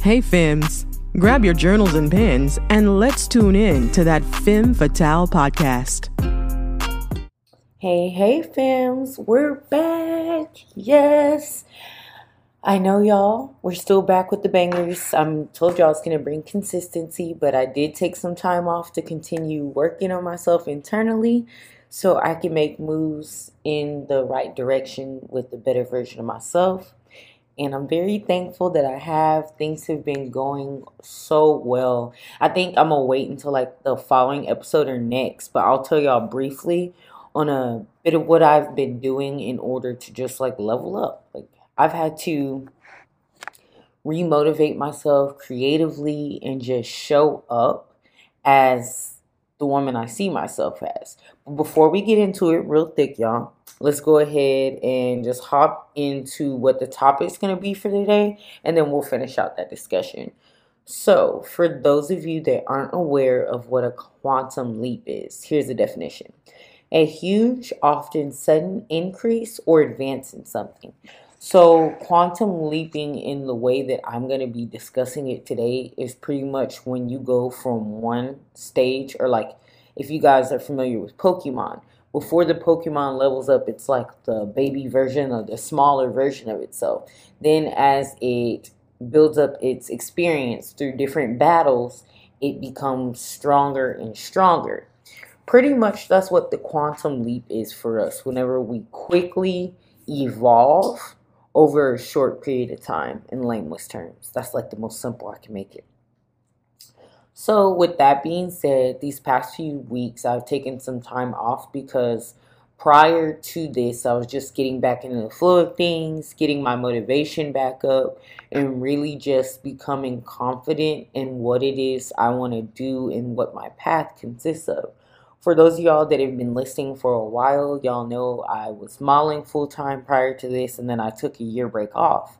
Hey, Fims, grab your journals and pens and let's tune in to that Femme Fatale podcast. Hey, hey, Fims, we're back. Yes. I know y'all, we're still back with the bangers. I'm told y'all I was gonna bring consistency, but I did take some time off to continue working on myself internally so I can make moves in the right direction with the better version of myself. And I'm very thankful that I have. Things have been going so well. I think I'm gonna wait until like the following episode or next, but I'll tell y'all briefly on a bit of what I've been doing in order to just like level up. Like I've had to remotivate myself creatively and just show up as the woman I see myself as. But before we get into it real thick, y'all, let's go ahead and just hop into what the topic's going to be for today, and then we'll finish out that discussion. So, for those of you that aren't aware of what a quantum leap is, here's the definition a huge, often sudden increase or advance in something. So, quantum leaping in the way that I'm going to be discussing it today is pretty much when you go from one stage, or like if you guys are familiar with Pokemon, before the Pokemon levels up, it's like the baby version or the smaller version of itself. Then, as it builds up its experience through different battles, it becomes stronger and stronger. Pretty much that's what the quantum leap is for us. Whenever we quickly evolve over a short period of time in layman's terms. That's like the most simple I can make it. So, with that being said, these past few weeks I've taken some time off because prior to this, I was just getting back into the flow of things, getting my motivation back up, and really just becoming confident in what it is I want to do and what my path consists of. For those of y'all that have been listening for a while, y'all know I was modeling full time prior to this, and then I took a year break off.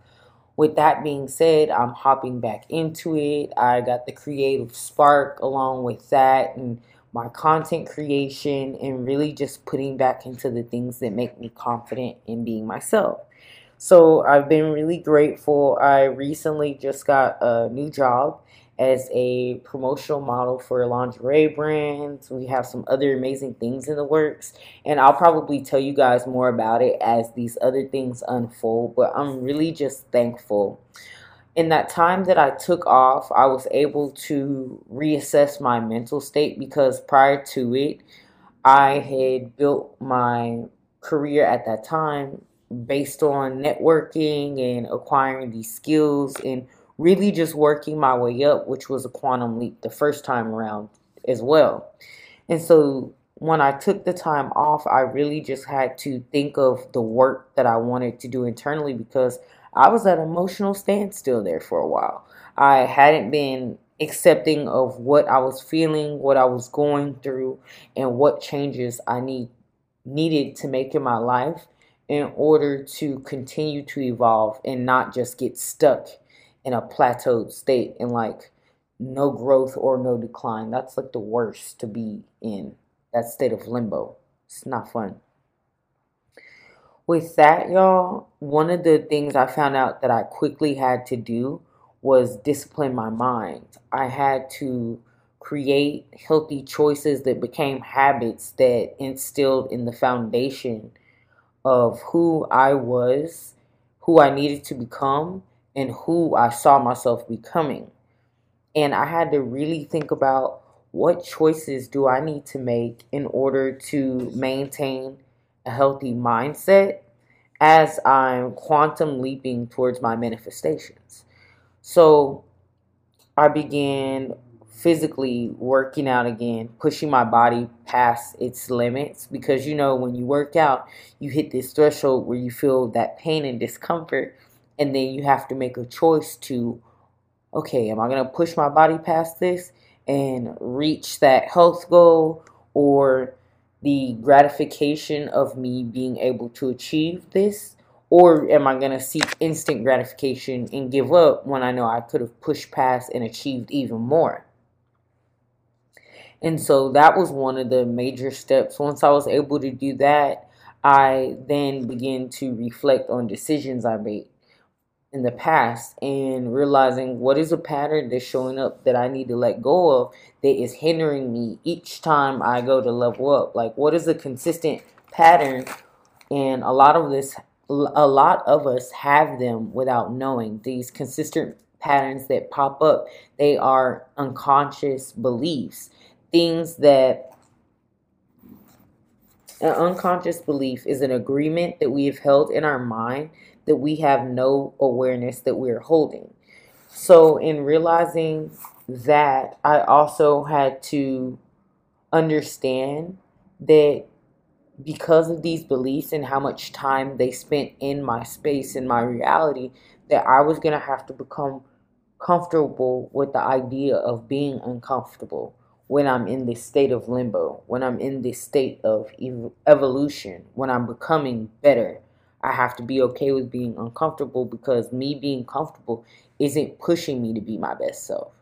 With that being said, I'm hopping back into it. I got the creative spark along with that, and my content creation, and really just putting back into the things that make me confident in being myself. So I've been really grateful. I recently just got a new job as a promotional model for lingerie brands. We have some other amazing things in the works, and I'll probably tell you guys more about it as these other things unfold. But I'm really just thankful. In that time that I took off, I was able to reassess my mental state because prior to it, I had built my career at that time based on networking and acquiring these skills and really just working my way up, which was a quantum leap the first time around as well. And so when I took the time off, I really just had to think of the work that I wanted to do internally because I was at emotional standstill there for a while. I hadn't been accepting of what I was feeling, what I was going through, and what changes I need needed to make in my life in order to continue to evolve and not just get stuck in a plateaued state and like no growth or no decline. That's like the worst to be in that state of limbo. It's not fun. With that, y'all, one of the things I found out that I quickly had to do was discipline my mind. I had to create healthy choices that became habits that instilled in the foundation of who I was, who I needed to become, and who I saw myself becoming. And I had to really think about what choices do I need to make in order to maintain a healthy mindset as I'm quantum leaping towards my manifestations. So I began physically working out again, pushing my body past its limits because you know when you work out, you hit this threshold where you feel that pain and discomfort and then you have to make a choice to okay am i going to push my body past this and reach that health goal or the gratification of me being able to achieve this? Or am i going to seek instant gratification and give up when i know i could have pushed past and achieved even more? And so that was one of the major steps. Once i was able to do that i then began to reflect on decisions i made in the past and realizing what is a pattern that's showing up that I need to let go of that is hindering me each time I go to level up. Like, what is a consistent pattern? And a lot of this, a lot of us have them without knowing these consistent patterns that pop up. They are unconscious beliefs, things that an unconscious belief is an agreement that we have held in our mind that we have no awareness that we're holding. So, in realizing that, I also had to understand that because of these beliefs and how much time they spent in my space, in my reality, that I was going to have to become comfortable with the idea of being uncomfortable when I'm in this state of limbo, when I'm in this state of ev- evolution, when I'm becoming better. I have to be okay with being uncomfortable because me being comfortable isn't pushing me to be my best self.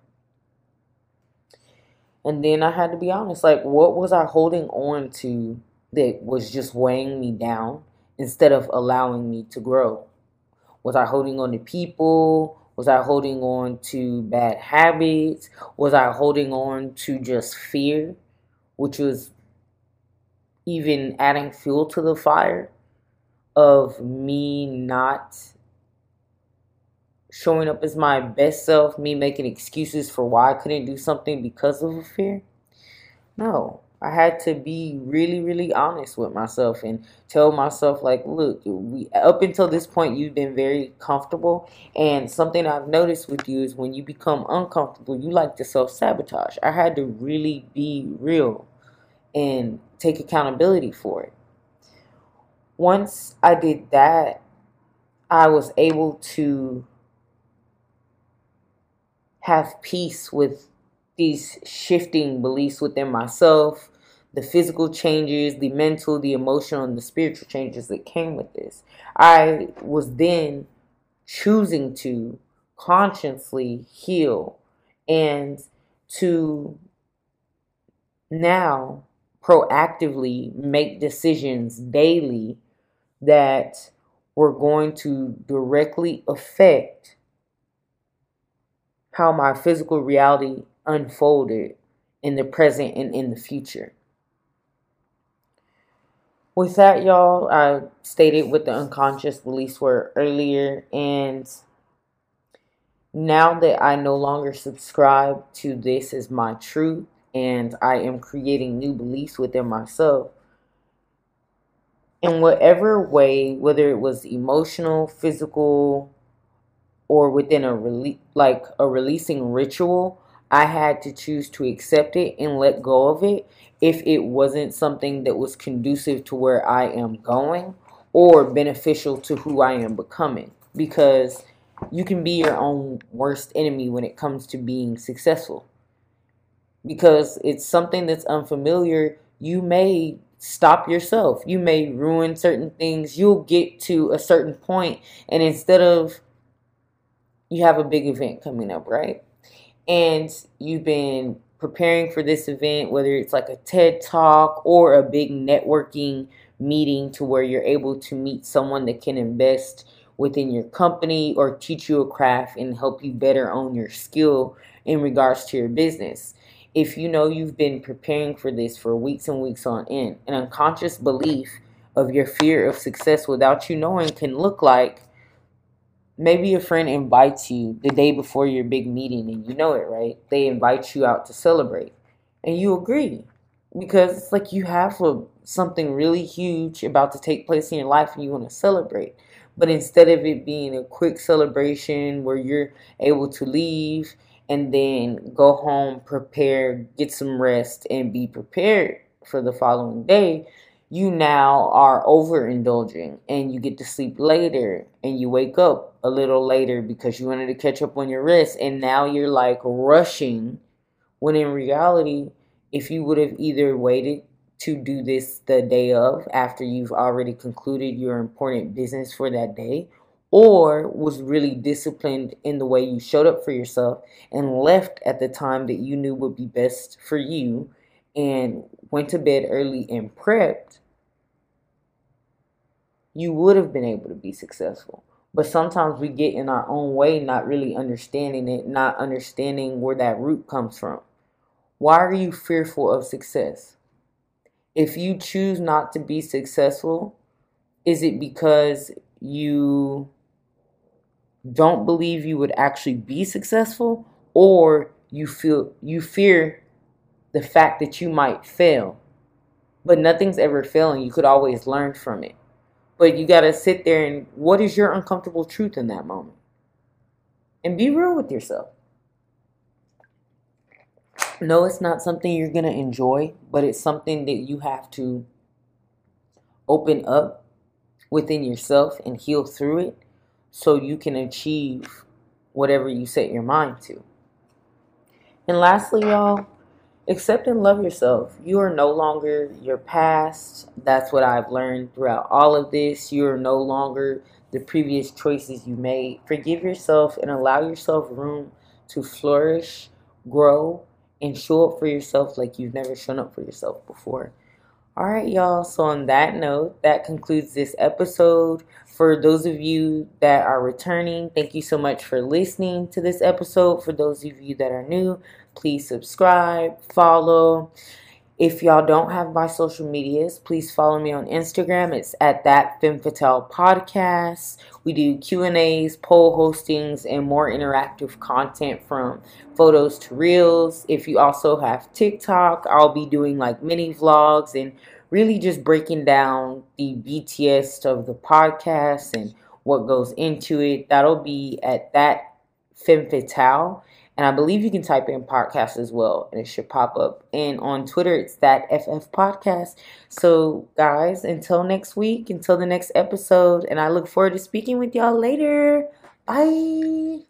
And then I had to be honest like, what was I holding on to that was just weighing me down instead of allowing me to grow? Was I holding on to people? Was I holding on to bad habits? Was I holding on to just fear, which was even adding fuel to the fire of me not showing up as my best self, me making excuses for why I couldn't do something because of a fear? No. I had to be really, really honest with myself and tell myself, like, look, we up until this point, you've been very comfortable. And something I've noticed with you is when you become uncomfortable, you like to self sabotage. I had to really be real and take accountability for it. Once I did that, I was able to have peace with these shifting beliefs within myself, the physical changes, the mental, the emotional, and the spiritual changes that came with this. I was then choosing to consciously heal and to now proactively make decisions daily that were going to directly affect how my physical reality unfolded in the present and in the future. With that, y'all, I stated what the unconscious beliefs were earlier, and now that I no longer subscribe to this as my truth and I am creating new beliefs within myself, in whatever way, whether it was emotional, physical, or within a rele- like a releasing ritual, I had to choose to accept it and let go of it if it wasn't something that was conducive to where I am going or beneficial to who I am becoming. Because you can be your own worst enemy when it comes to being successful. Because it's something that's unfamiliar, you may stop yourself. You may ruin certain things. You'll get to a certain point, and instead of you have a big event coming up, right? and you've been preparing for this event, whether it's like a TED talk or a big networking meeting to where you're able to meet someone that can invest within your company or teach you a craft and help you better own your skill in regards to your business. If you know you've been preparing for this for weeks and weeks on end, an unconscious belief of your fear of success without you knowing can look like maybe a friend invites you the day before your big meeting and you know it, right? They invite you out to celebrate and you agree because it's like you have a, something really huge about to take place in your life and you want to celebrate. But instead of it being a quick celebration where you're able to leave and then go home, prepare, get some rest, and be prepared for the following day, you now are overindulging and you get to sleep later and you wake up a little later because you wanted to catch up on your rest and now you're like rushing when in reality if you would have either waited to do this the day of after you've already concluded your important business for that day or was really disciplined in the way you showed up for yourself and left at the time that you knew would be best for you and went to bed early and prepped, you would have been able to be successful. But sometimes we get in our own way, not really understanding it, not understanding where that root comes from. Why are you fearful of success? If you choose not to be successful, is it because you don't believe you would actually be successful or you feel you fear the fact that you might fail? But nothing's ever failing. You could always learn from it. But you got to sit there and what is your uncomfortable truth in that moment? And be real with yourself. No, it's not something you're going to enjoy, but it's something that you have to open up within yourself and heal through it so you can achieve whatever you set your mind to. And lastly, y'all, accept and love yourself. You are no longer your past. That's what I've learned throughout all of this. You are no longer the previous choices you made. Forgive yourself and allow yourself room to flourish, grow, and show up for yourself like you've never shown up for yourself before. All right, y'all. So, on that note, that concludes this episode. For those of you that are returning, thank you so much for listening to this episode. For those of you that are new, please subscribe, follow. If y'all don't have my social medias, please follow me on Instagram. It's at that Fatale podcast. We do Q and A's, poll hostings, and more interactive content from photos to reels. If you also have TikTok, I'll be doing like mini vlogs and really just breaking down the BTS of the podcast and what goes into it. That'll be at that Femme Fatale. And I believe you can type in podcast as well and it should pop up. And on Twitter, it's that FF podcast. So, guys, until next week, until the next episode, and I look forward to speaking with y'all later. Bye.